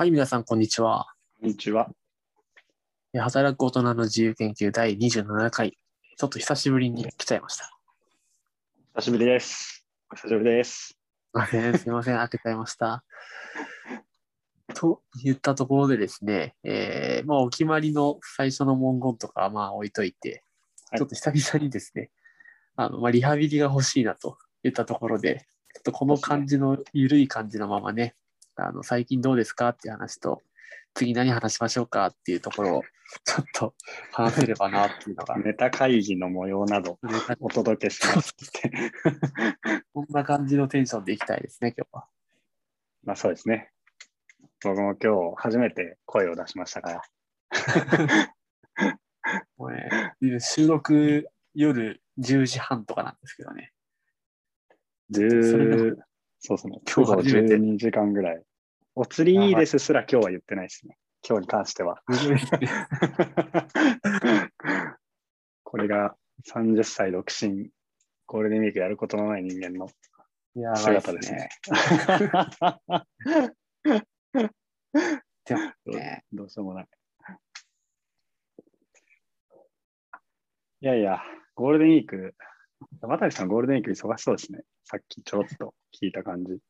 はい、皆さん、こんにちは。こんにちは。え働く大人の自由研究第27回。ちょっと久しぶりに来ちゃいました。久しぶりです。お久しぶりです。すいません、開けちゃいました。と言ったところでですね、えーまあ、お決まりの最初の文言とかはまあ置いといて、はいちょっと久々にですね、あのまあ、リハビリが欲しいなと言ったところで、ちょっとこの感じの緩い感じのままね、あの最近どうですかっていう話と、次何話しましょうかっていうところをちょっと話せればなっていうのが、ネタ会議の模様などお届けします。こんな感じのテンションでいきたいですね、今日は。まあそうですね。僕も今日初めて声を出しましたから。もうね、収録夜10時半とかなんですけどね。それで10そうですね。今日初めて12時間ぐらい。お釣りいいですすら今日は言ってないですね。今日に関しては。これが30歳独身、ゴールデンウィークやることのない人間の姿ですね どうしようもない。いやいや、ゴールデンウィーク、渡さんゴールデンウィーク忙しそうですね。さっきちょろっと聞いた感じ。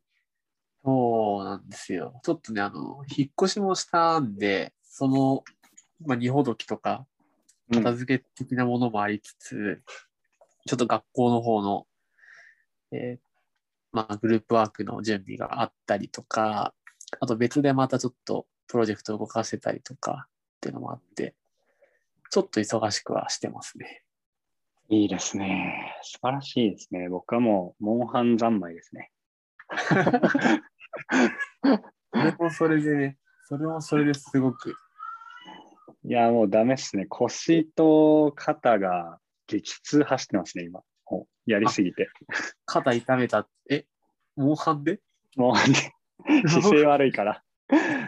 そうなんですよ。ちょっとね、あの、引っ越しもしたんで、その、まあ、荷ほどきとか、うん片付け的なものもありつつ、ちょっと学校の方の、えーまあ、グループワークの準備があったりとか、あと別でまたちょっとプロジェクトを動かせたりとかっていうのもあって、ちょっと忙しくはしてますね。いいですね。素晴らしいですね。僕はもう、モンハン三昧ですね。それもそれでね、それもそれですごく、いや、もうダメっすね。腰と肩が激痛走ってますね、今。もうやりすぎて。肩痛めた、え、モンハンで？もう姿勢悪いから。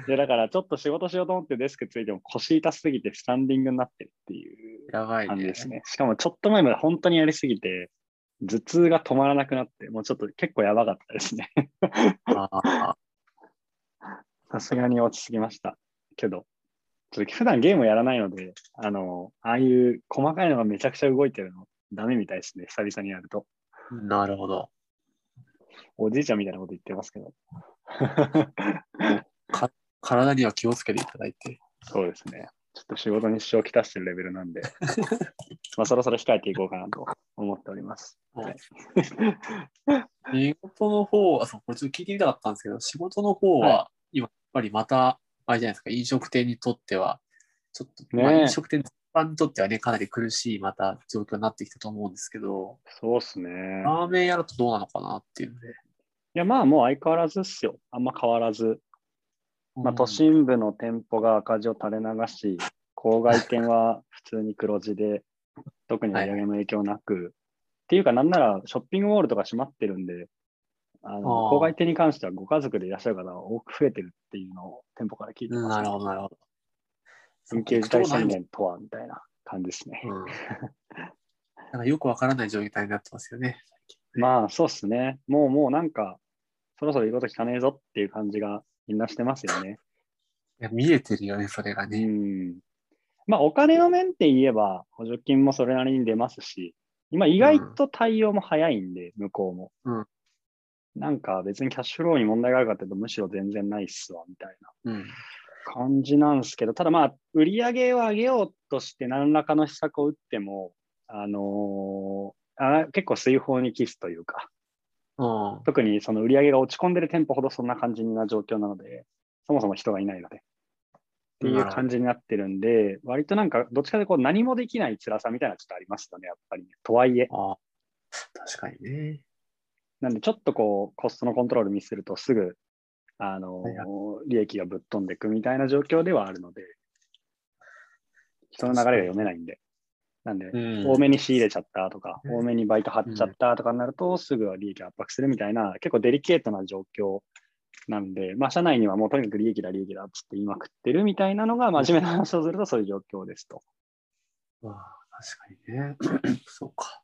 で、だからちょっと仕事しようと思ってデスクついても腰痛すぎてスタンディングになってるっていうやばいね感じで。すね。しかもちょっと前まで本当にやりすぎて、頭痛が止まらなくなって、もうちょっと結構やばかったですね。さすがに落ち着きました。けど、ちょっと普段ゲームやらないので、あの、ああいう細かいのがめちゃくちゃ動いてるのダメみたいですね。久々にやると。なるほど。おじいちゃんみたいなこと言ってますけど。体には気をつけていただいて。そうですね。ちょっと仕事に支障をきたしてるレベルなんで、まあそろそろ控えていこうかなと思っております。はい 仕事の方は、そう、これちょっと聞いてみたかったんですけど、仕事の方は、は今、やっぱりまた、あれじゃないですか、飲食店にとっては、ちょっと、ねえまあ、飲食店全般にとってはね、かなり苦しい、また状況になってきたと思うんですけど、そうっすね。ラーメン屋だとどうなのかなっていうので。いや、まあもう相変わらずっすよ。あんま変わらず。まあうん都心部の店舗が赤字を垂れ流し、郊外店は普通に黒字で、特に売り上げの影響なく、っていうかなんならショッピングモールとか閉まってるんで、あの郊外店に関してはご家族でいらっしゃる方が多く増えてるっていうのを店舗から聞いてます、うんなるほど、なるほど。緊急事態宣言とはみたいな感じですね。うん。なんかよくわからない状態になってますよね。まあそうっすね。もうもうなんか、そろそろ言うこと聞かねえぞっていう感じがみんなしてますよね。いや見えてるよね、それがうね。ん。まあお金の面って言えば補助金もそれなりに出ますし、今意外と対応も早いんで、向こうも。うんなんか別にキャッシュフローに問題があるかっていうとむしろ全然ないっすわ、みたいなうん。感じなんですけど、ただまあ売り上げを上げようとして何らかの施策を打っても、あのーあ結構水泡にキスというか、うん。特にその売り上げが落ち込んでる店舗ほどそんな感じな状況なので、そもそも人がいないので。っていう感じになってるんで、割となんか、どっちかでこう何もできない辛さみたいなのちょっとありますよね、やっぱり、とはいえ。ああ、確かにね。なんで、ちょっとこう、コストのコントロールミスるとすぐ、あの利益がぶっ飛んでいくみたいな状況ではあるので、人の流れが読めないんで。なんで、うん多めに仕入れちゃったとか、うん多めにバイト張っちゃったとかになると、すぐは利益を圧迫するみたいな、結構デリケートな状況なんで、まあ、社内にはもうとにかく利益だ、利益だっつって言いまくってるみたいなのが、真面目な話をするとそういう状況ですと。まあ、確かにね。そうか。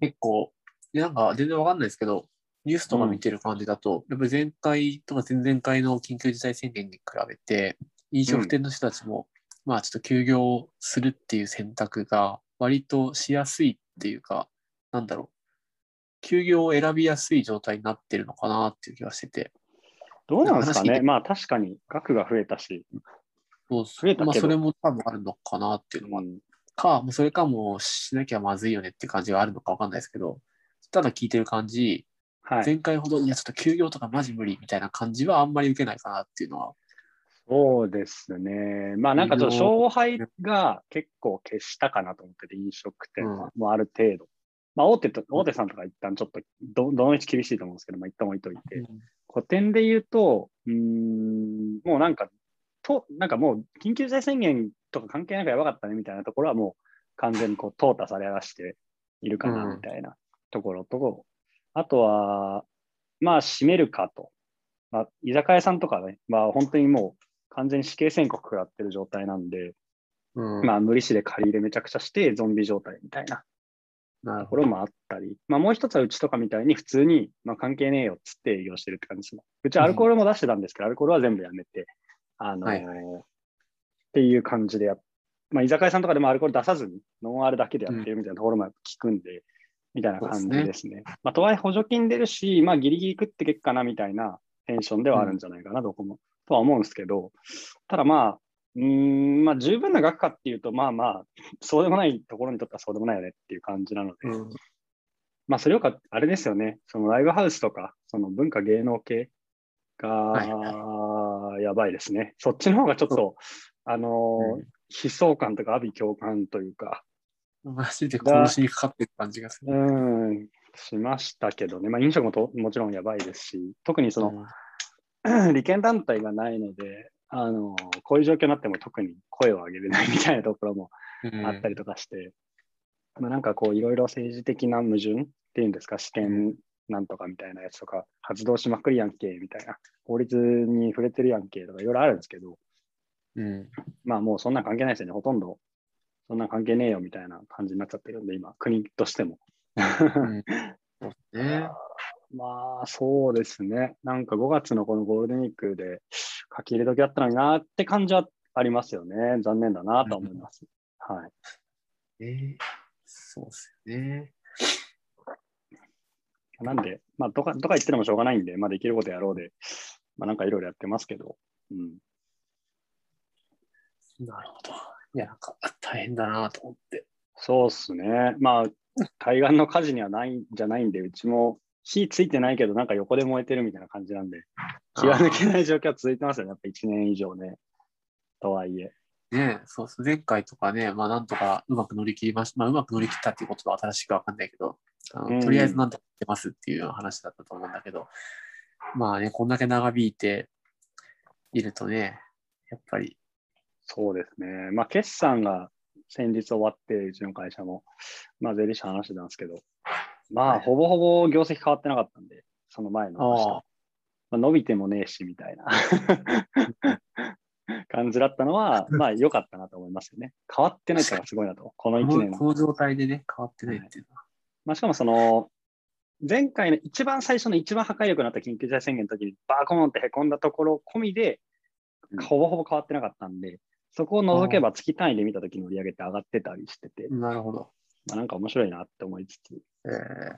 結構、なんか全然わかんないですけど、ニュースとか見てる感じだと、やっぱり前回とか前々回の緊急事態宣言に比べて、飲食店の人たちも、まあちょっと休業するっていう選択が割としやすいっていうか、なんだろう、休業を選びやすい状態になってるのかなっていう気がしてて。どうなんですかね？まあ確かに額が増えたし。そう増えたけどまあそれも多分あるのかなっていうのもあるうんか、それかもうしなきゃまずいよねっていう感じがあるのかわかんないですけど、ただ聞いてる感じ、はい。前回ほど、いやちょっと休業とかマジ無理みたいな感じはあんまり受けないかなっていうのは。そうですね。まあなんかちょっと勝敗が結構消したかなと思ってて、飲食店は。もうある程度。まあ大手と、大手さんとか一旦ちょっとど、どの道厳しいと思うんですけど、まあ一旦置いといて。古典で言うと、うーん、もうなんか、と、なんかもう緊急事態宣言とか関係なくやばかったねみたいなところはもう完全にこう淘汰され出しているかなうんみたいなところと、あとは、まあ閉めるかと。まあ居酒屋さんとかね、まあ本当にもう完全に死刑宣告食らってる状態なんで、うん、まあ無利子で借り入れめちゃくちゃしてゾンビ状態みたいな。ところもあったり、まあもう一つはうちとかみたいに普通に、まあ関係ねえよっつって営業してるって感じですね。うちアルコールも出してたんですけど、アルコールは全部やめて、あのーはいはっていう感じでやっまあ居酒屋さんとかでもアルコール出さずに、ノンアルだけでやってるみたいなところも聞くんで、みたいな感じですね。まあとはいえ補助金出るし、まあギリギリ食ってけっかなみたいなテンションではあるんじゃないかな、どこも。とは思うんですけど、ただまあ、うーん、まあ十分な額かっていうと、まあまあ、そうでもないところにとってはそうでもないよねっていう感じなので、うんまあ、それよか、あれですよね。そのライブハウスとか、その文化芸能系が、やばいですね。そっちの方がちょっと、あのーうん悲壮感とか阿鼻共感というか、マジで殺しにかかってる感じがすうる。ん、しましたけどね。まあ、飲食もともちろんやばいですし、特にその、利権団体がないので、あのこういう状況になっても特に声を上げれないみたいなところもうんあったりとかして、まあ、なんかこういろいろ政治的な矛盾っていうんですか、試験なんとかみたいなやつとか、発動しまくりやんけみたいな、法律に触れてるやんけとかいろいろあるんですけど、うん。まあもうそんなん関係ないですよね、ほとんど。そんなん関係ねえよみたいな感じになっちゃってるんで、今、国としても。うん そうね。まあそうですね、なんか5月のこのゴールデンウィークで書き入れ時あったのになって感じはありますよね。残念だなとは思います。はい。ねそうですよね。なんで、まあ、とか、とか言ってのもしょうがないんで、まあ、できることやろうで、まあ、なんかいろいろやってますけど、うん。なるほど。いや、なんか大変だなと思って。そうっすね。まあ、対岸の火事にはないんじゃないんで、うちも火ついてないけど、なんか横で燃えてるみたいな感じなんで、気が抜けない状況は続いてますよね。やっぱ1年以上ね。とはいえ。ねそうです。前回とかね、まあなんとかうまく乗り切りました。まあうまく乗り切ったっていうことは新しくわかんないけど、あのうんとりあえずなんとかしてますっていう話だったと思うんだけど、まあね、こんだけ長引いているとね、やっぱり、そうですね。まあ、決算が先日終わって、うちの会社も、まあ、税理士の話してたんですけど、まあ、はいほぼほぼ業績変わってなかったんで、その前の話とまあ、伸びてもねえし、みたいな 感じだったのは、まあ、良かったなと思いますよね。変わってないってのがすごいなと。この1こ年のこの状態でね、変わってないっていうのは。まあ、しかもその、前回の一番最初の一番破壊力になった緊急事態宣言の時にバーコーンってへこんだところ込みでうん、ほぼほぼ変わってなかったんで、そこを除けば月単位で見た時の売り上げって上がってたりしてて、なるほど。まあ、なんか面白いなって思いつつ、えー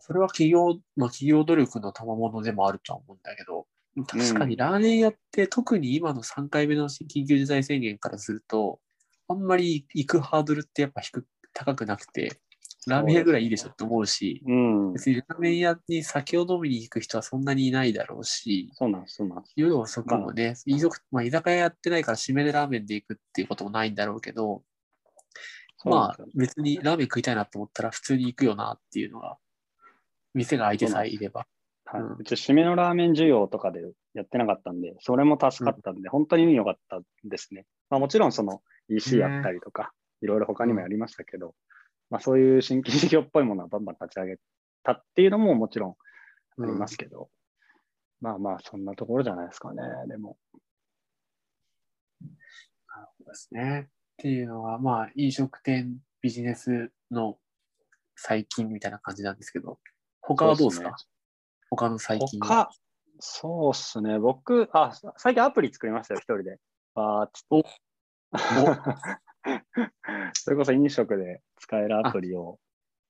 それは企業、まあ、企業努力の賜物でもあるとは思うんだけど、確かにラーメン屋って、特に今の3回目の緊急事態宣言からすると、あんまり行くハードルってやっぱ低く高くなくて、ラーメン屋ぐらいいいでしょって思うし、うん、別にラーメン屋に酒を飲みに行く人はそんなにいないだろうし、そうなんそうなん。夜遅くもね、まあ、居酒屋やってないから締めでラーメンで行くっていうこともないんだろうけど、まあ別にラーメン食いたいなと思ったら普通に行くよなっていうのが、店が開いてさえいれば。はい、うんうち、締めのラーメン需要とかでやってなかったんで、それも助かったんで、本当に良かったですね。まあ、もちろん、その EC やったりとか、いろいろ他にもやりましたけど、まあ、そういう新規事業っぽいものはバンバン立ち上げたっていうのももちろんありますけど、まあまあ、そんなところじゃないですかね、でも。そうですね。っていうのは、まあ、飲食店ビジネスの最近みたいな感じなんですけど、他はどうですか？他の最近の。他、そうっすね。僕、あ、最近アプリ作りましたよ、一人で。バーっつって。それこそ飲食で使えるアプリを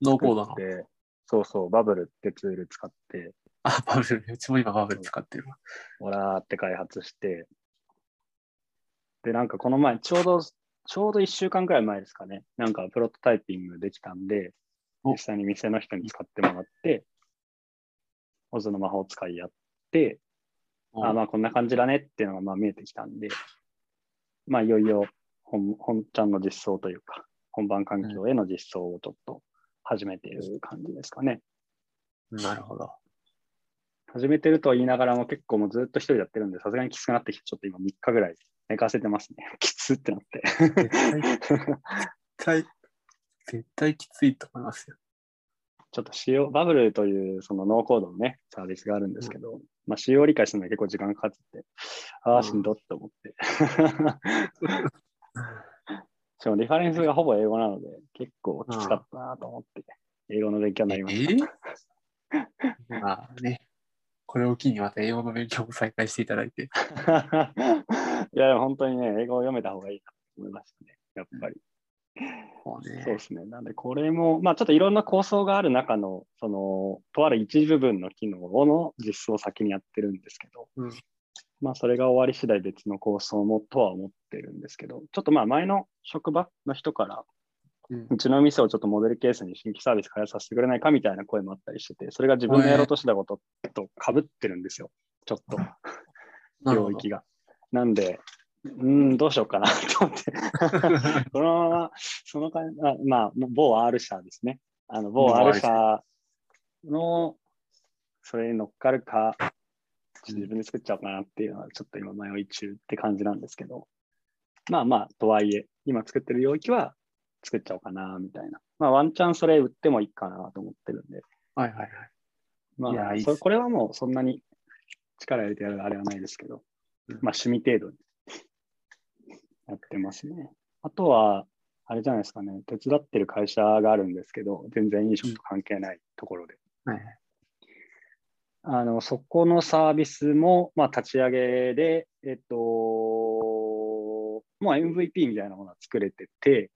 ノーコードの作っ。て、そうそう、バブルってツール使って、あ、バブル。うちも今バブル使ってるわ。オラーって開発して、で、なんかこの前、ちょうど、ちょうど1週間くらい前ですかね、なんかプロトタイピングできたんで、お実際に店の人に使ってもらって、オズの魔法使いやって、あまあこんな感じだねっていうのがまあ見えてきたんで、まあいよいよ本本ちゃんの実装というか、本番環境への実装をちょっと始めている感じですかね。なるほど。始めてるとは言いながらも結構もうずっと一人でやってるんで、さすがにきつくなってきて、ちょっと今3日ぐらい寝かせてますね。きつってなって。絶対、絶対きついと思いますよ。ちょっと使用、バブルというそのノーコードのね、サービスがあるんですけど、まあ使用を理解するのに結構時間かかってて、ああ、うんしんどって思って。しかもリファレンスがほぼ英語なので、結構きつかったなと思って、英語の勉強になりました。えまあね、これを機にまた英語の勉強も再開していただいて。いや、本当にね、英語を読めた方がいいなと思いましたね、やっぱり。もうねそうですね。なんで、これも、まあ、ちょっといろんな構想がある中の、その、とある一部分の機能の実装を先にやってるんですけど、うんまあ、それが終わり次第別の構想もとは思ってるんですけど、ちょっとまあ、前の職場の人から、うちの店をちょっとモデルケースに新規サービス開発させてくれないかみたいな声もあったりしてて、それが自分のやろうとしてたことと被ってるんですよ。ちょっと。領域が。なんで、うーん、どうしようかなと思って。このまま、その感じ、あまあ、某 R 社ですね。あの、某某 R R 社の、それに乗っかるか、ちょっと自分で作っちゃおうかなっていうのは、ちょっと今迷い中って感じなんですけど、まあまあ、とはいえ、今作ってる領域は作っちゃおうかな、みたいな。まあ、ワンチャンそれ売ってもいいかなと思ってるんで、はいはいはい。まあ、いこれはもうそんなに力入れてやるあれはないですけど、うんまあ趣味程度にやってますね。あとは、あれじゃないですかね、手伝ってる会社があるんですけど、全然飲食と関係ないところで。はいはいあの、そこのサービスも、まあ立ち上げで、えっと、もう MVP みたいなものは作れてて、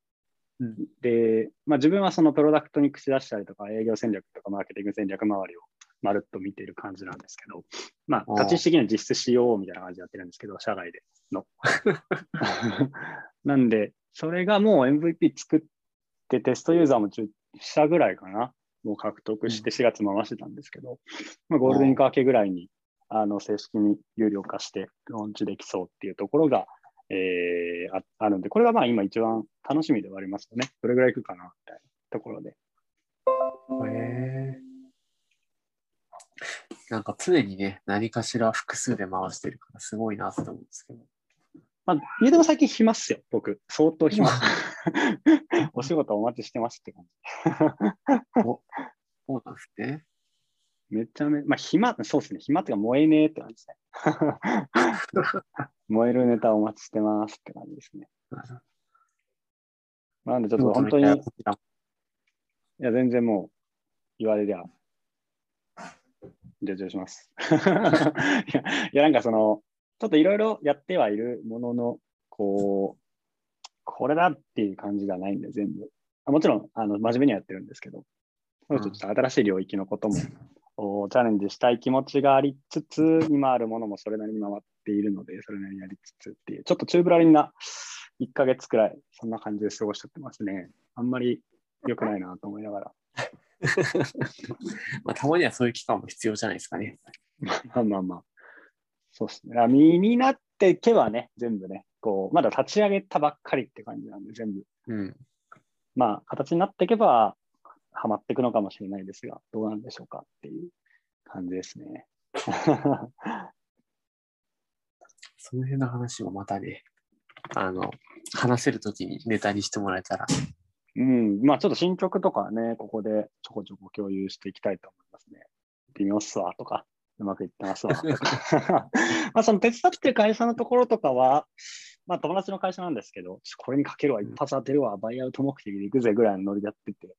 うん。で、まあ、自分はそのプロダクトに口出したりとか、営業戦略とかマーケティング戦略周りをまるっと見てる感じなんですけど、まあ、立ち位置的には実質 CO みたいな感じでやってるんですけど、社外での。なんで、それがもう MVP 作ってテストユーザーも10社ぐらいかな、もう獲得して4月回してたんですけど、まあ、ゴールデンウィーク明けぐらいにあの正式に有料化してローンチできそうっていうところが、えーああるんで、これがまあ今一番楽しみではありますよね。どれぐらいいくかなみたいなところで。へえなんか常にね、何かしら複数で回してるからすごいなって思うんですけど。まあ、家でも最近暇っすよ、僕。相当暇。お仕事お待ちしてますって感じ。そうなんですね。めちゃめちゃ、まあ暇、そうですね。暇っていうか燃えねえって感じですね。燃えるネタお待ちしてますって感じですね。なんでちょっと本当に、いや、全然もう、言われりゃ、上場します。いや、いやなんかその、ちょっといろいろやってはいるものの、こう、これだっていう感じがないんで、全部。あもちろん、あの、真面目にはやってるんですけど、ちょっと新しい領域のことも、おチャレンジしたい気持ちがありつつ、今あるものもそれなりに回っているので、それなりにやりつつっていう、ちょっと宙ぶらりんな1ヶ月くらい、そんな感じで過ごしちゃってますね。あんまり良くないなと思いながら。まあ、たまにはそういう期間も必要じゃないですかね。まあまあまあ。そうですね。身になっていけばね、全部ね、こう、まだ立ち上げたばっかりって感じなんで、全部。うん。まあ、形になっていけば、はまっていくのかもしれないですが、どうなんでしょうかっていう感じですね。その辺の話もまたね、あの、話せるときにネタにしてもらえたら。うん、まあちょっと進捗とかね、ここでちょこちょこ共有していきたいと思いますね。微妙っすわとか、うまくいってますわとか。まあその手伝ってる会社のところとかは、まあ友達の会社なんですけど、これにかけるわ、一発当てるわ、バイアウト目的で行くぜぐらいのノリでやってて。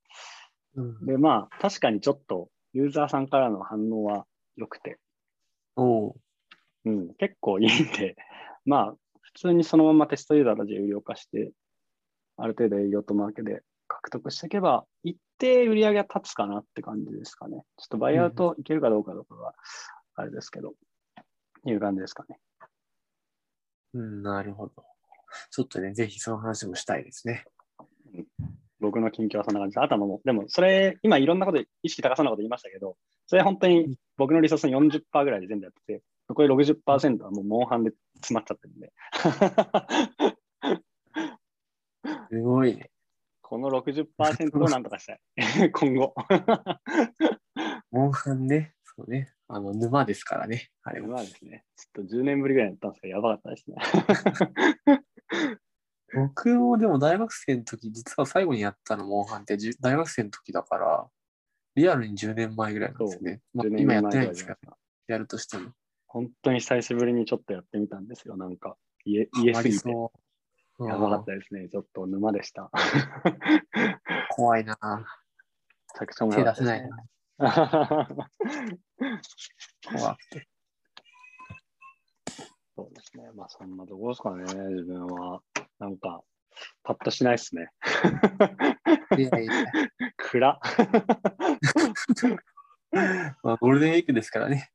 うん。で、まあ確かにちょっとユーザーさんからの反応は良くて、おううん、結構いいんで、まあ、普通にそのままテストユーザーたち有料化して、ある程度営業とマーケで獲得していけば、一定売り上げが立つかなって感じですかね。ちょっとバイアウトいけるかどうかどうかは、あれですけど、いう感じですかね。うん、なるほど。ちょっとね、ぜひその話もしたいですね。僕の近況はそんな感じで、あとはもう、でもそれ、今いろんなこと、意識高そうなこと言いましたけど、それ本当に僕のリソースの40%ぐらいで全部やってて、残り60%はもうモンハンで詰まっちゃってるんで、すごいね。この60%をなんとかしたい。今後。モンハンね、そうね。あの、沼ですからね。あれも。まあですね、ちょっと10年ぶりぐらいやったんですけど、やばかったですね。僕もでも大学生の時、実は最後にやったのモンハンってじゅ大学生の時だから、リアルに10年前ぐらいなんですよね。まあ10年今やっ前てないんですけどぐらやるとしても。本当に久しぶりにちょっとやってみたんですよ、なんか。家家すぎて。やばかっうんたですね。ちょっと沼でした。怖いな。めちゃくちゃ面手出せないな。怖くて。ですね。まあそんなところですかね、自分は。なんか、パッとしないですね。いやいや 暗。まあ、ゴールデンウィークですからね。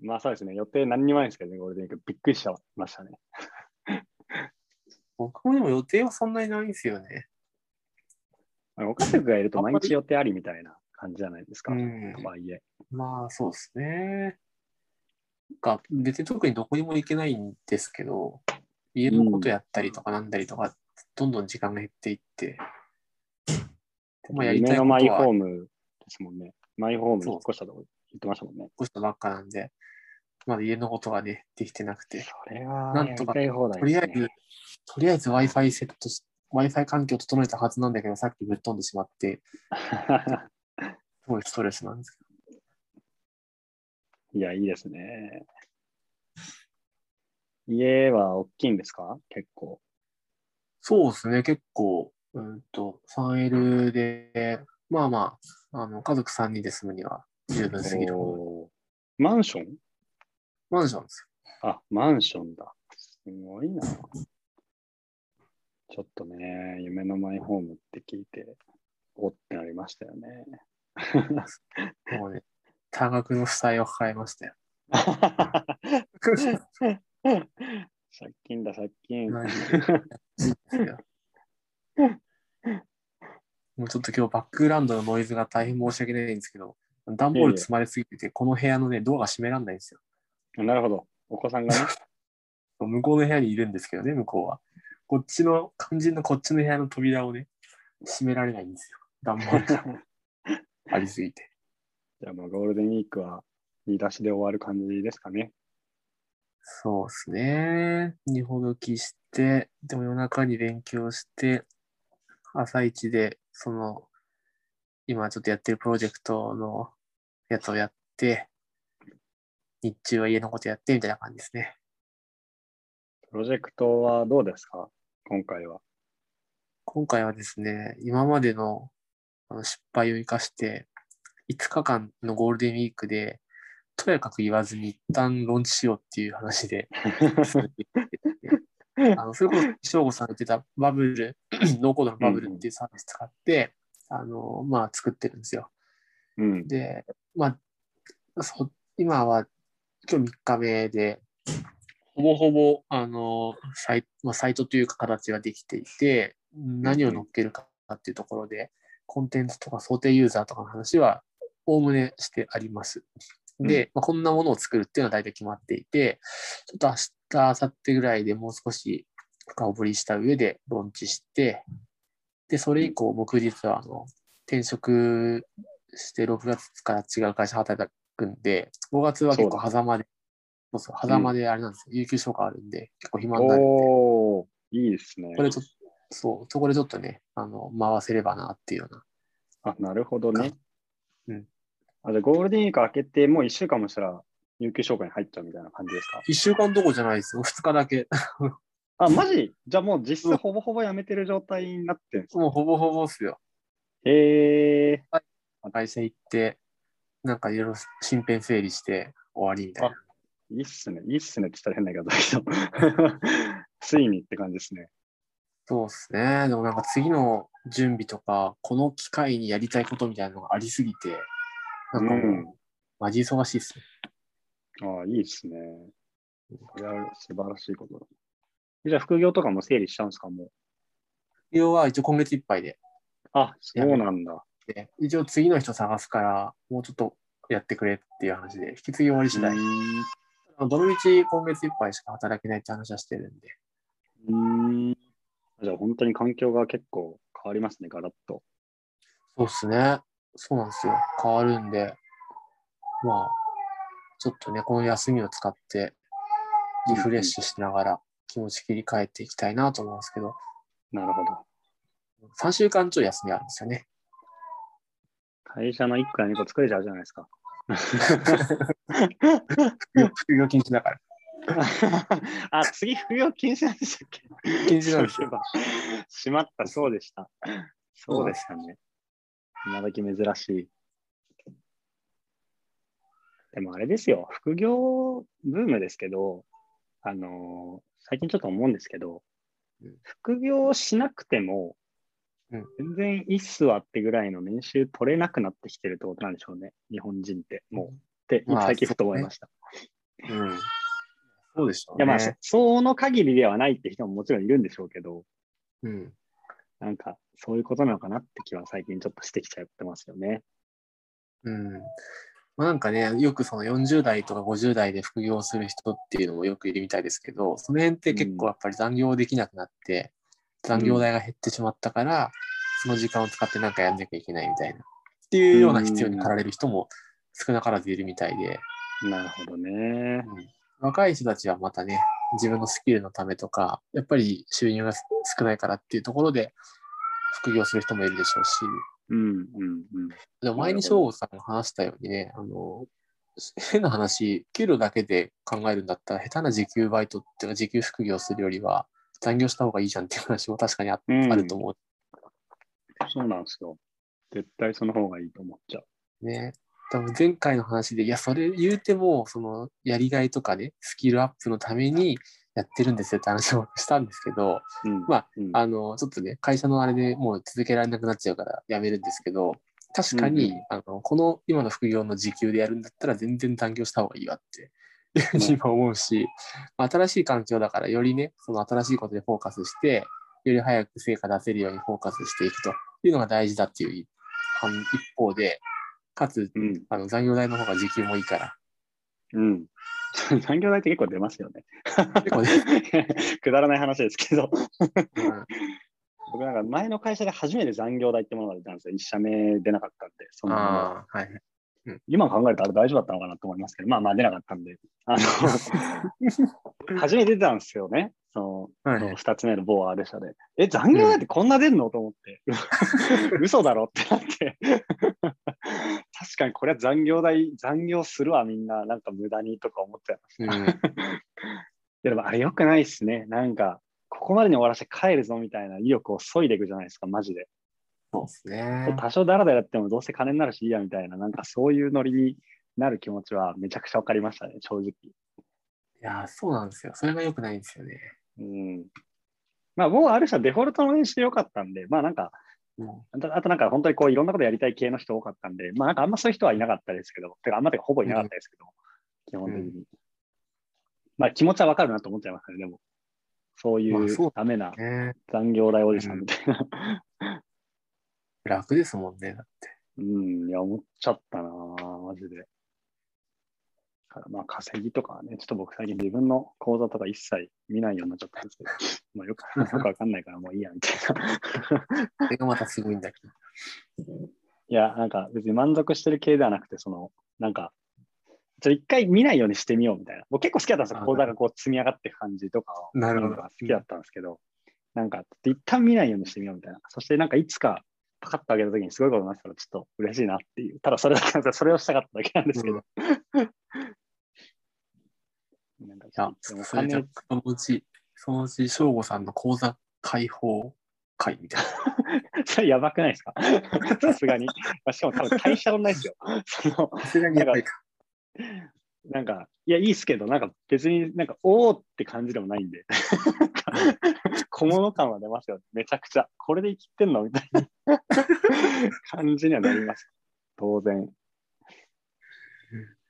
まあそうですね。予定何にもないんですけどね、ゴールデンウィーク。びっくりしましたね。僕もでも予定はそんなにないんですよね。まあご家族がいると毎日予定ありみたいな感じじゃないですか。うんとはいえ。まあ、そうですね。か、別に特にどこにも行けないんですけど、家のことやったりとかなんだりとか、どんどん時間が減っていって、まあ、やりた夢のマイいことはホームですもんね。マイホームに引っ越したとこ言ってましたもんね。引っ越したばっかなんで、まだ家のことがね、できてなくて、それはなんとかとりあえずとりあえず Wi-Fi セットし、Wi-Fi 環境を整えたはずなんだけど、さっきぶっ飛んでしまって、すごいストレスなんですけいや、いいですね。家は大きいんですか？結構。そうですね、結構、うんと、3L で、まあまあ、あの家族3人で住むには十分すぎるマンション？マンションですあ、マンションだ。すごいな。ちょっとね、夢のマイホームって聞いて、おってなりましたよね。よ。もうね、多額の負債を抱えましたよ。借金だ、借金。もうちょっと今日バックグラウンドのノイズが大変申し訳ないんですけど、段ボール積まれすぎてて、この部屋のね、ドアが閉められないんですよ。なるほど。お子さんがね。向こうの部屋にいるんですけどね、向こうは。こっちの、肝心のこっちの部屋の扉をね、閉められないんですよ。段ボールが ありすぎて。じゃあもうゴールデンウィークは、煮出しで終わる感じですかね。そうですね。二ほどきして、でも夜中に勉強して、朝一で、その、今ちょっとやってるプロジェクトのやつをやって、日中は家のことやってみたいな感じですね。プロジェクトはどうですか？今回は。今回はですね、今までのあの失敗を生かして、5日間のゴールデンウィークで、とやかく言わずに一旦ローンチしようっていう話で、あのそれこそ省吾さんが言ってたバブル、ノーコードのバブルっていうサービス使って、あの、まあ、作ってるんですよ。うん。で、まあ、そう今は今日3日目で、ほぼほぼ、あの、サイ,、まあ、サイトというか形ができていて、何を乗っけるかっていうところで、コンテンツとか想定ユーザーとかの話は、おおむねしてあります。で、まあ、こんなものを作るっていうのは大体決まっていて、ちょっと明日、明後日ぐらいでもう少し深掘りした上でローンチして、で、それ以降、僕実はあの転職して6月から違う会社働くんで、5月は結構狭間で、そうそう、狭間であれなんですよ、有給消化あるんで、結構暇になるんで、いいですね。これちょっと、そう、そこでちょっとね、あの、回せればなっていうような。あ、なるほどね。うん。あ、じゃあゴールデンウィーク明けて、もう1週間もしたら、有給消化に入っちゃうみたいな感じですか？1週間どころじゃないですよ、2日だけ。あ、マジ？じゃあもう実質ほぼほぼやめてる状態になってるんですか？もうほぼほぼっすよ。へえ会社行って、なんかいろいろ身辺整理して終わりみたいな。いいっすね。いいっすねって言ったら変だけど、ついにって感じですね。そうですね。でもなんか次の準備とか、この機会にやりたいことみたいなのがありすぎて、なんかもう、うんマジ忙しいですね。ああ、いいですね。これは素晴らしいことだ。じゃあ、副業とかも整理しちゃうんですか、もう？要は一応今月いっぱいで。あ、そうなんだ。で一応次の人探すから、もうちょっとやってくれっていう話で、引き継ぎ終わり次第。うどのみち今月いっぱいしか働けないって話はしてるんで。うーんじゃあ、本当に環境が結構変わりますね、ガラッと。そうっすね。そうなんですよ。変わるんで、まあ、ちょっとね、この休みを使って、リフレッシュしながら気持ち切り替えていきたいなと思うんですけど、なるほど。3週間ちょい休みあるんですよね。会社の1個や2個作れちゃうじゃないですか。副業禁止だから。あ、次、副業禁止なんでしたっけ？禁止なんですよ。しまった、そうでした。そうでしたね。今時珍しい。でもあれですよ、副業ブームですけど、あのー最近ちょっと思うんですけどうん、副業しなくてもうん、全然いいっすわってぐらいの年収取れなくなってきてるってことなんでしょうね、日本人って。もう、って、まあ最近ふと思いました。うん。そうでしょういや、まあ、ね。そその限りではないって人ももちろんいるんでしょうけど、うん。なんか、そういうことなのかなって気は最近ちょっとしてきちゃってますよね。うん。まあ、なんかね、よくその40代とか50代で副業する人っていうのもよくいるみたいですけど、その辺って結構やっぱり残業できなくなって、残業代が減ってしまったから、その時間を使ってなんかやんなきゃいけないみたいな。っていうような必要に駆られる人も少なからずいるみたいで、なるほどね。若い人たちはまたね、自分のスキルのためとか、やっぱり収入が少ないからっていうところで副業する人もいるでしょうし、うん、うん、うん。でも前に翔吾さんが話したようにね、あの、変な話、給料だけで考えるんだったら、下手な時給バイトっていうか、時給副業するよりは、残業した方がいいじゃんっていう話も確かにあ,、うんあると思そうなんですよ。絶対その方がいいと思っちゃう。うね。多分前回の話で、いや、それ言うても、その、やりがいとかね、スキルアップのためにやってるんですよって話をしたんですけど、うん、まあうん、あの、ちょっとね、会社のあれでもう続けられなくなっちゃうからやめるんですけど、確かに、うんうん。あのこの今の副業の時給でやるんだったら全然残業した方がいいわっていうふうに今思うし、まあ新しい環境だからよりね、その新しいことでフォーカスして、より早く成果出せるようにフォーカスしていくというのが大事だっていう反一方で、かつ、うん、あの残業代の方が時給もいいから、うん。残業代って結構出ますよね。結構ね、くだらない話ですけど、うん僕なんか前の会社で初めて残業代ってものが出たんですよ。一社目出なかったんで、そのはああ、はい。今考えるとあれ大丈夫だったのかなと思いますけど、まあまあ出なかったんで、あの、初めて出たんですよね。その、はい二つ目の某 R 社で。え、残業代ってこんな出んの？と思って。嘘だろってなって。確かにこれは残業代、残業するわみんな、なんか無駄にとか思っちゃいました。うん いやでもあれ良くないっすね。なんか、ここまでに終わらせて帰るぞみたいな意欲を削いでいくじゃないですか、マジで。そうですね。多少ダラダラやってもどうせ金になるしいいやみたいな、なんかそういうノリになる気持ちはめちゃくちゃわかりましたね、正直。いやー、そうなんですよ。それが良くないんですよね。うん。まあ、僕はある種デフォルトの練習で良かったんで、まあなんか、うんあとなんか本当にこういろんなことやりたい系の人多かったんで、まあなんかあんまそういう人はいなかったですけど、てかあんまてかほぼいなかったですけど、基本的に。まあ気持ちはわかるなと思っちゃいましたね、でも。そういううダメなね残業代おじさんみたいな。楽ですもんね、だって。うん、いや、思っちゃったなぁマジで。だからまあ稼ぎとかはね、ちょっと僕最近自分の口座とか一切見ないようになっちゃったんですけど、まあよくよくわかんないからもういいやみたいな。それがまたすごいんだけど。いや、なんか別に満足してる系ではなくて、その、なんか、ちょっと一回見ないようにしてみようみたいな。僕結構好きだったんですよ。あ口座がこう積み上がっていく感じとかを。なるほど好きだったんですけど、なんか、一旦見ないようにしてみようみたいな。そしてなんかいつかパカッと上げた時にすごいことになってたらちょっと嬉しいなっていう。ただそれだけそれをしたかっただけなんですけど。なんや、でもおそれじゃ金、そのうち、そのうち、省吾さんの口座開放回みたいな。それやばくないですか？さすがに。まあ、しかも多分会社同じですよ。そのさすがにやばいか。なんか、いや、いいっすけど、なんか別になんか、おーって感じでもないんで。小物感は出ますよ。めちゃくちゃ。これで生きてんの？みたいな感じにはなります。当然。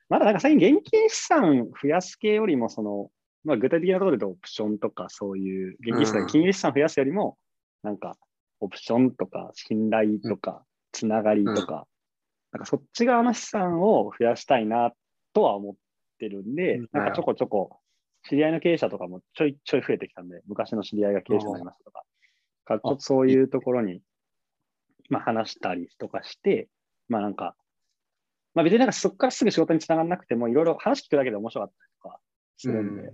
まだなんか最近現金資産増やす系よりも、その、まあ具体的なところでオプションとかそういう、現金資産、うん。金融資産増やすよりも、なんか、オプションとか信頼とか、つながりとか、なんかそっち側の資産を増やしたいなとは思ってるんで、うん。なんかちょこちょこ、知り合いの経営者とかもちょいちょい増えてきたんで、昔の知り合いが経営者になりましたとか、からちょっとそういうところに、まあ話したりとかして、まあなんか、まあ別になんかそこからすぐ仕事につながらなくても、いろいろ話聞くだけで面白かったりとかするんで、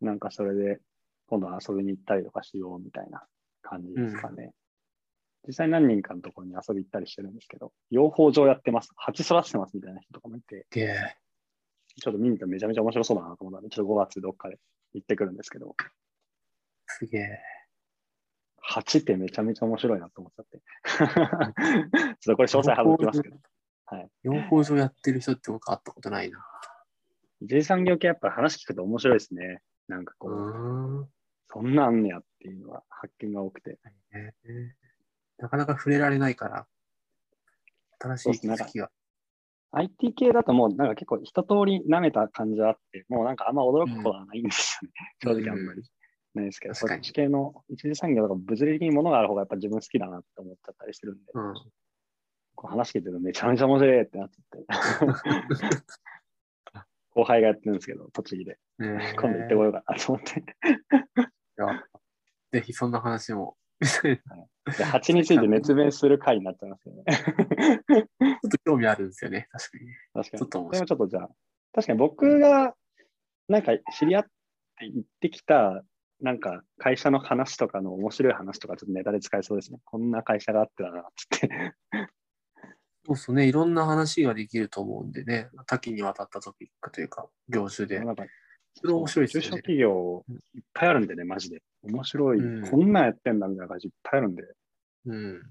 なんかそれで今度は遊びに行ったりとかしようみたいな感じですかね。実際何人かのところに遊び行ったりしてるんですけど、養蜂場やってます、蜂育ててますみたいな人とかもいて、で、ちょっと見に行ったらめちゃめちゃ面白そうだなと思ったんで、ちょっと5月どっかで行ってくるんですけど、すげえ。蜂ってめちゃめちゃ面白いなと思っちゃって。ちょっとこれ詳細省きますけど。養蜂場やってる人って僕会ったことないな。一次産業系やっぱ話聞くと面白いですね。なんかこう、うーん。そんなんあんねやっていうのは発見が多くて。ねなかなか触れられないから、新しい気づきが。IT 系だともうなんか結構一通り舐めた感じはあって、もうなんかあんま驚くことはないんですよね。正直あんまり。ないですけど、そっち系の一次産業とか物理的に物がある方がやっぱ自分好きだなって思っちゃったりするんで、うん。話聞いてるとめちゃめちゃ面白いってなっちゃって。後輩がやってるんですけど、栃木で。ね今度行ってこようかなと思って。いやぜひそんな話も。蜂について熱弁する回になっちゃいますよね。ょっと興味あるんですよね、確かにね。確かに。ちょっとでもちょっとじゃあ、確かに僕がなんか知り合って行ってきた、なんか会社の話とかの面白い話とかちょっとネタで使えそうですね。こんな会社があってだな、つって。そうそうね、いろんな話ができると思うんでね、多岐にわたったトピックというか、業種で。なんかそれ面白いですよね中小企業いっぱいあるんでね、マジで。面白い。うんこんなんやってんだみたいな感じいっぱいあるんで。うん。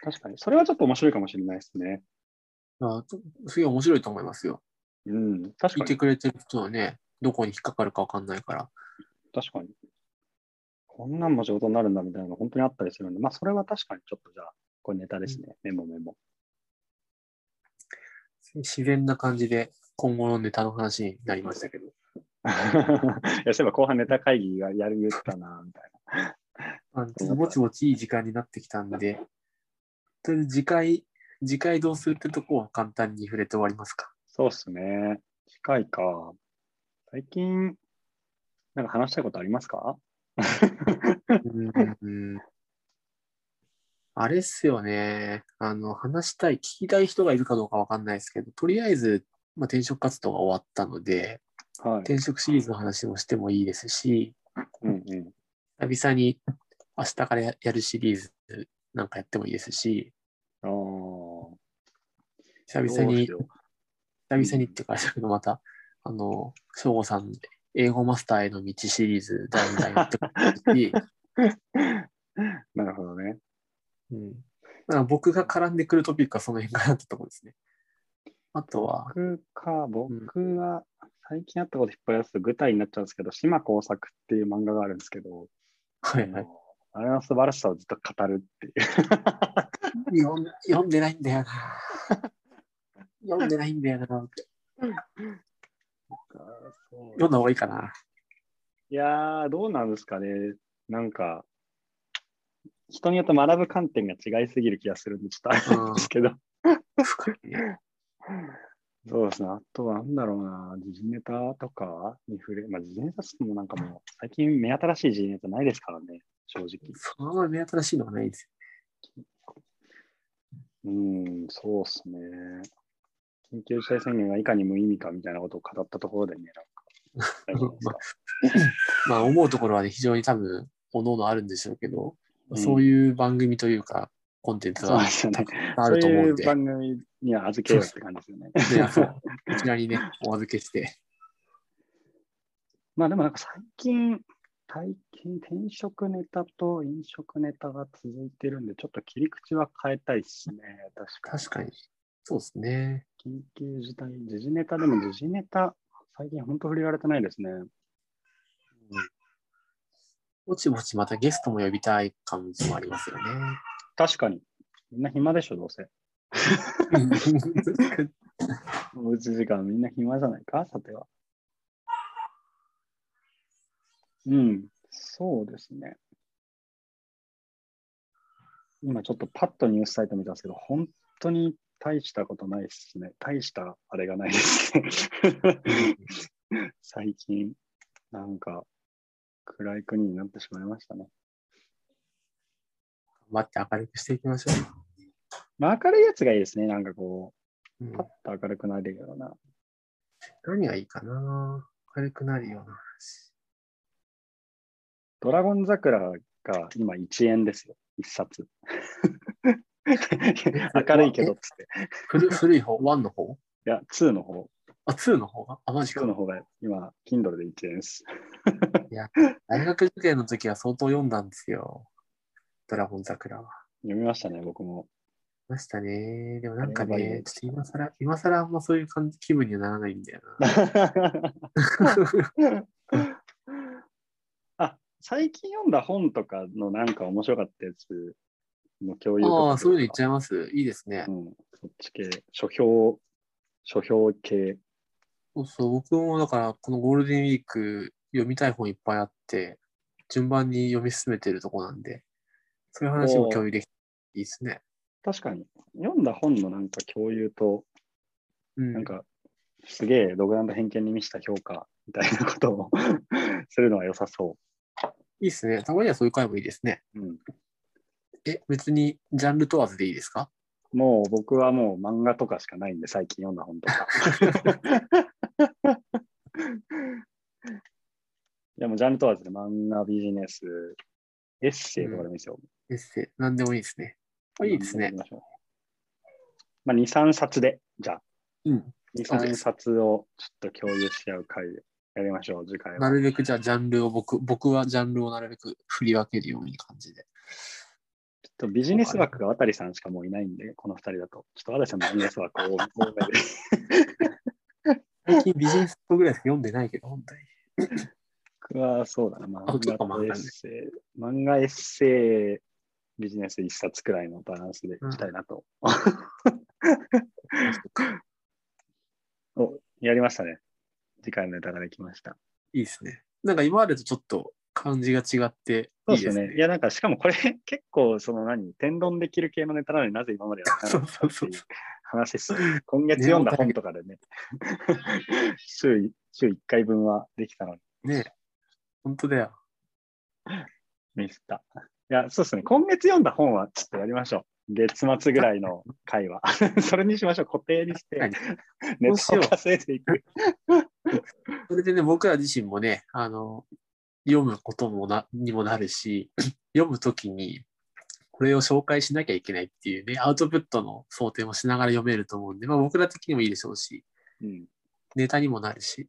確かに。それはちょっと面白いかもしれないですね。あすげえ面白いと思いますよ。うん。確聞いてかに。くれてる人はね、どこに引っかかるかわかんないから。確かに。こんなんも仕事になるんだみたいなのが本当にあったりするんで、まあそれは確かにちょっとじゃあ、これネタですね。メモメモ。自然な感じで今後のネタの話になりましたけど。いや、そういえば後半ネタ会議がやる言ったな、みたいな。あちょっとぼちぼちいい時間になってきたんで、とりあえず次回、次回どうするってとこを簡単に触れて終わりますか。そうっすね。機械か。最近、なんか話したいことありますか？うんあれっすよね。あの、話したい、聞きたい人がいるかどうかわかんないですけど、とりあえず、まあ、転職活動が終わったので、はい。転職シリーズの話もしてもいいですし、うんうん。久々に明日からややるシリーズなんかやってもいいですし、ああ。久久々に、久々にっていうか、あれだけどまた、あの、省吾さん、英語マスターへの道シリーズ第2弾やってもいいし、なるほどね。うん。だから僕が絡んでくるトピックはその辺かなってところですね。あとは、僕か、僕は、最近あったこといっぱいやると具体になっちゃうんですけど、島工作っていう漫画があるんですけど、はいはい。あれの素晴らしさをずっと語るっていう。読ん読んでないんだよな。読んでないんだよな。読んだ方がいいかな。いやー、どうなんですかね。なんか、人によって学ぶ観点が違いすぎる気がするんで、ちょっとあれなんですけど。そうですね。あとはなんだろうな、時事ネタとかに触れ、まあ、時事ネタっつってもなんかもう、最近目新しい時事ネタないですからね、正直。そのまま目新しいのはないですうん、そうですね。緊急事態宣言がいかに無意味かみたいなことを語ったところでね、なんか大丈夫ですか。よ。まあ思うところはね、非常に多分、おのおのあるんでしょうけど、うんそういう番組というか、コンテンツはあると思うんで、そういう番組には預けようって感じですよね。ねそうこちらにね、お預けして、まあでもなんか最近、最近転職ネタと飲食ネタが続いてるんで、ちょっと切り口は変えたいですね。確かに。確かに。そうですね。緊急事態、時事ネタでも時事ネタ、最近本当触れられてないですね。ぼちぼちまたゲストも呼びたい感じもありますよね。確かに。みんな暇でしょ、どうせ。おうち時間みんな暇じゃないか、さては。うん、そうですね。今ちょっとパッとニュースサイト見たんですけど、本当に大したことないですね。大したあれがないですね。最近、なんか暗い国になってしまいましたね。頑張って明るくしていきましょまあ、明るいやつがいいですね。なんかこう。うう、んパッと明るくなるような。何がいいかな明るくなるような話。ドラゴン桜が今1円ですよ。一冊。明るいけどっつって。古古い方 ?1 の方？いや、2の方。あ、2の方が？あ、マジ2か。の方が今、Kindle で1円です。いや、大学受験の時は相当読んだんですよ。ドラゴン桜は。読みましたね、僕も。ましたね。でもなんかねちょっと今更、今更あんまそういう感じ、気分にはならないんだよな。あ、最近読んだ本とかのなんか面白かったやつの共有とか。ああ、そういうの言っちゃいます？いいですねう。ん、そっち系。書評、書評系。そうそう、僕もだから、このゴールデンウィーク読みたい本いっぱいあって、順番に読み進めてるとこなんで、そういう話も共有できていいですね。確かに。読んだ本のなんか共有と、うん。なんか、すげえ独断と偏見に満ちた評価みたいなことを するのは良さそいいですね。たまにはそういう回もいいですね。う。うん。え、別にジャンル問わずでいいですか？もう僕はもう漫画とかしかないんで、最近読んだ本とか。いやもうジャンル問わずで漫画、ビジネス、エッセイとかでもいいですよ。エッセイ、何でもいいですね。あいいですねまあ、2、3冊で、じゃあ、うん。2、3そうです冊をちょっと共有し合う回でやりましょう、次回は。なるべくじゃあジャンルを僕、僕はジャンルをなるべく振り分けるように感じで。ちょっとビジネス枠が渡さんしかもういないんで、この2人だと。ちょっと渡さんのビジネス枠を 多めで。最近ビジネスぐらいしか読んでないけど、本当に。僕はそうだな、漫画とエッセイ、漫画エッセイ、ビジネス1冊くらいのバランスでいきたいなと。お、やりましたね。次回のネタができました。いいですね。なんか今までとちょっと感じが違ってそうでいいですすね。ね。いや、なんか、しかもこれ、結構、その何、天丼できる系のネタなのになぜ今までやってなか っていう話です。今月読んだ本とかでね、週い週1回分はできたのにねえ本当だよ。ミスった。いや、そうですね。今月読んだ本はちょっとやりましょう。月末ぐらいの回は。それにしましょう。固定にしてはい、ネタを稼いでいく。それでね、僕ら自身もね、あの、読むこともなにもなるし、読むときに、これを紹介しなきゃいけないっていうね、アウトプットの想定もしながら読めると思うんで、まあ僕ら的にもいいでしょうし、うん。ネタにもなるし。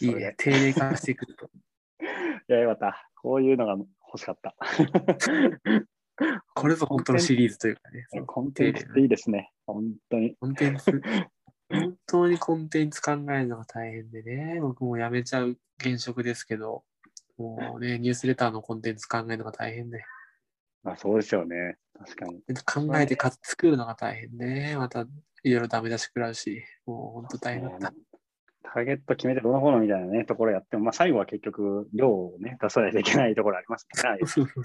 いいね定例化してくると。い や、よかった。こういうのが欲しかった。これぞ本当のシリーズというかね、コンテンツっていいですね。本当に。コンテンツ、本当にコンテンツ考えるのが大変でね、僕も辞めちゃう現職ですけど、もうね、ニュースレターのコンテンツ考えるのが大変で、まあ、そうですよね。確かに。考えてかつ作るのが大変でね、またいろいろダメ出し食らうし、もう本当大変だった。ターゲット決めてどの方のみたいなね、ところやっても、まあ、最後は結局、量をね、出さないといけないところありますね。そうそう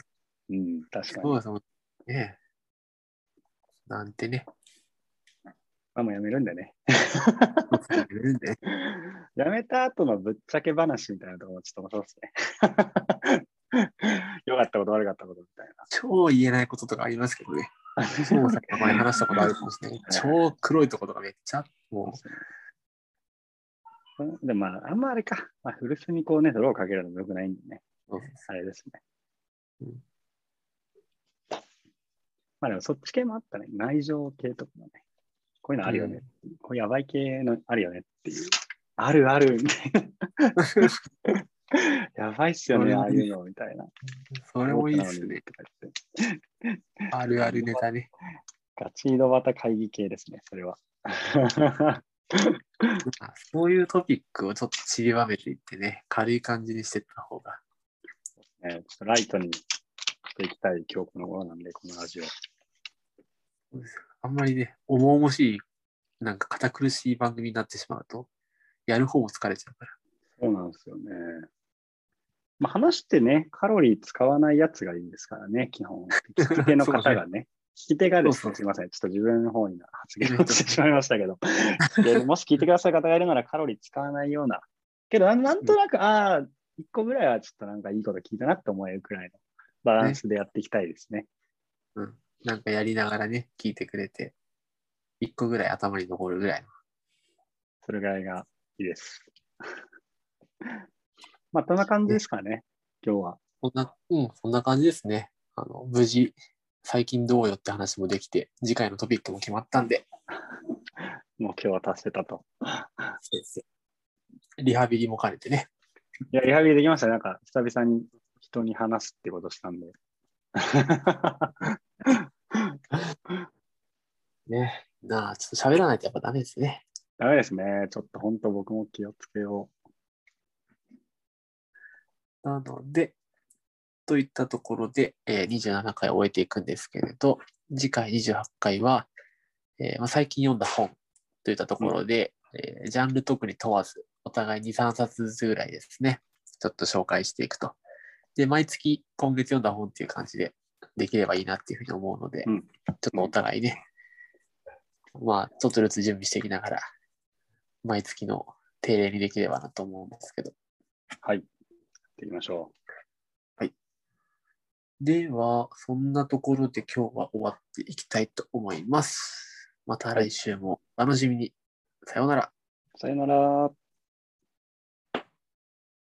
うん、確かに。そうですもんね。なんてね。まあ、もうやめるんでね。やめるんでやめた後のぶっちゃけ話みたいなところもちょっと面白いですね。良かったこと悪かったことみたい超言えないこととかありますけどね。そうさっき前話したことあるかもしれない。超黒いところとかめっちゃ、もな。でもまあ、あんまあれか。まあ、古巣にこうね、泥をかけるのも良くないんでね。う、あれですね。うんまあでもそっち系もあったね。内情系とかもね。こういうのあるよね。こういうやばい系のあるよねっていう。あるあるみたいな。やばいっすよね、ああいうのみたいな。それもいいですね。あるあるネタね。ガチ井戸端会議系ですね、それは。そういうトピックをちょっと散りばめていってね、軽い感じにしていった方が。ね、ちょっとライトにしていきたい今日この頃なんで、このラジオ。あんまりね、重々しい、なんか堅苦しい番組になってしまうと、やる方も疲れちゃうから。そうなんですよね。まあ、話してね、カロリー使わないやつがいいんですからね、基本。聞き手の方がね。聞き手がですね、すみません。ちょっと自分の方に発言をしてしまいましたけど。もし聞いてくださる方がいるならカロリー使わないような。けど、なんとなく、ああ、一個ぐらいはちょっとなんかいいこと聞いたなって思えるくらいのバランスでやっていきたいですね。ねうん。なんかやりながらね、聞いてくれて、一個ぐらい頭に残るぐらいの。それぐらいがいいです。まあ、こんな感じですかね、今日は。こんな、うん、そんな感じですね。あの、無事、最近どうよって話もできて、次回のトピックも決まったんで。もう今日は達せたと。リハビリも兼ねてね。いや、リハビリできました。なんか、久々に人に話すってことしたんで。ねなあ、ちょっと喋らないとやっぱダメですね。ダメですね。ちょっと本当僕も気をつけよう。なので、といったところで、えー、27回を終えていくんですけれど、次回28回は、えーまあ、最近読んだ本といったところで、うん、えー、ジャンル特に問わず、お互い2、3冊ずつぐらいですね、ちょっと紹介していくと。で、毎月今月読んだ本っていう感じでできればいいなっていうふうに思うので、うん、ちょっとお互いね、まあ、ちょっとずつ準備していきながら、毎月の定例にできればなと思うんですけど。はい。やっていきましょう。はい。では、そんなところで今日は終わっていきたいと思います。また来週もお楽しみに。さようなら。さようなら。